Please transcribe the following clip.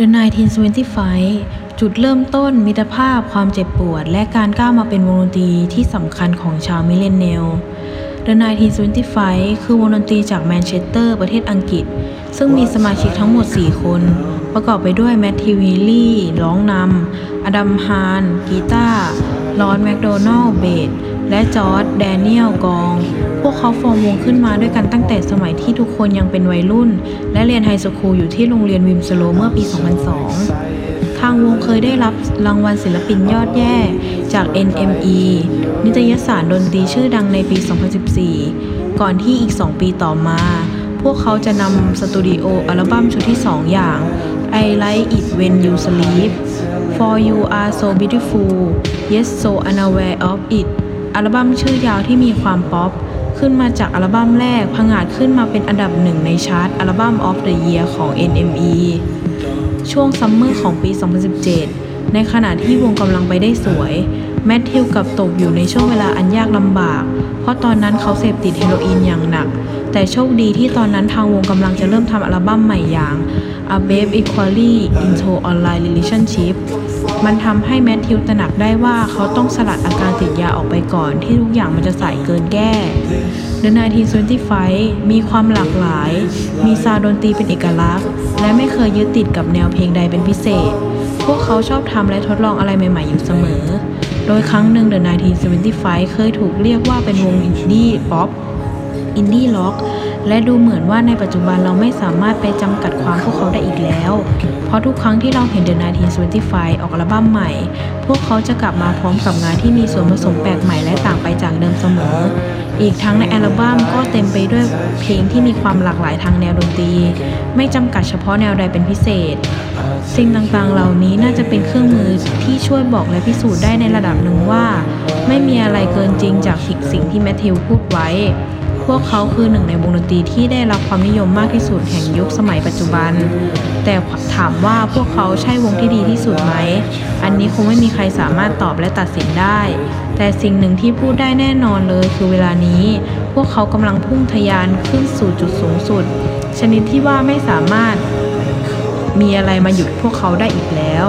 The 1925 จุดเริ่มต้นมิตรภาพความเจ็บปวด และการก้าวมาเป็นวงดนตรีที่สำคัญของชาวมิเลเนียล The 1925 คือวงดนตรีจากแมนเชสเตอร์ประเทศอังกฤษ ซึ่งมีสมาชิกทั้งหมด 4 คน ประกอบไปด้วยแมทธิวฮีลี่ ร้องนำ อดัม แฮนน์ กีตาร์ รอส แมคโดนัลด์ เบส และจอร์จแดเนียลกอง พวกเขาฟอร์มวงขึ้นมาด้วยกันตั้งแต่สมัยที่ทุกคนยังเป็นวัยรุ่น และเรียน high school อยู่ที่โรงเรียนวิมสโลเมื่อปี 2002 ทางวงเคยได้รับรางวัลศิลปินยอดแย่จาก NME นิตยสารดนตรีชื่อดังในปี 2014 ก่อนที่อีก 2 ปีต่อมา พวกเขาจะนำสตูดิโออัลบั้มชุดที่ 2 อย่าง I Like It When You Sleep For You Are So Beautiful Yet So Unaware of It อัลบั้มชื่อยาวที่มีความป๊อป ขึ้นมาจากอัลบั้มแรกผงาดขึ้นมาเป็นอันดับหนึ่งในชาร์ตอัลบั้ม of the Year ของ NME ช่วงซัมเมอร์ของปี 2017 ในขณะที่วงกำลังไปได้สวย แมทธิวกลับตกอยู่ในช่วงเวลาอันยากลำบาก เพราะตอนนั้นเขาเสพติดเฮโรอีนอย่างหนัก แต่โชคดีที่ตอนนั้นทางวงกำลังจะเริ่มทำอัลบั้มใหม่อย่าง A Brief Inquiry Into Online Relationships มันทำให้แมทธิวตระหนักได้ว่าเขาต้องสลัดอาการติดยาออกไปก่อน ที่ทุกอย่างมันจะสายเกินแก้ The 1925มีความหลากหลาย มีซาวดนตรีเป็นเอกลักษณ์ และไม่เคยยึดติดกับแนวเพลงใดเป็นพิเศษ พวกเขาชอบทำและทดลองอะไรใหม่ ๆ อยู่เสมอ โดยครั้งหนึ่ง The 1925เคยถูกเรียกว่าเป็นวงอินดี้ป๊อปอินดี้ร็อกและดูเหมือนว่าในปัจจุบันเราไม่สามารถไปจำกัดความพวกเขา อีกแล้ว เพราะทุกครั้งที่เราเห็น The 1925ออกอัลบั้มใหม่ พวกเขาจะกลับมาพร้อมกับงานที่มีส่วนผสมแปลกใหม่และต่างไปจากเดิมเสมอ อีกทั้งในอัลบั้มก็เต็มไปด้วยเพลงที่มีความหลากหลายทางแนวดนตรี ไม่จำกัดเฉพาะแนวใดเป็นพิเศษ สิ่งต่างๆ เหล่านี้น่าจะเป็นเครื่องมือที่ช่วยบอกและพิสูจน์ได้ในระดับหนึ่งว่า ไม่มีอะไรเกินจริงจากสิ่งที่แมทธิวพูดไว้ พวกเขาคือหนึ่งในวงดนตรีที่ได้รับความนิยมมากที่สุดแห่งยุคสมัยปัจจุบัน แต่ถามว่าพวกเขาใช่วงที่ดีที่สุดไหม อันนี้คงไม่มีใครสามารถตอบและตัดสินได้ แต่สิ่งหนึ่งที่พูดได้แน่นอนเลยคือเวลานี้ พวกเขากำลังพุ่งทะยานขึ้นสู่จุดสูงสุด ชนิดที่ว่าไม่สามารถมีอะไรมาหยุดพวกเขาได้อีกแล้ว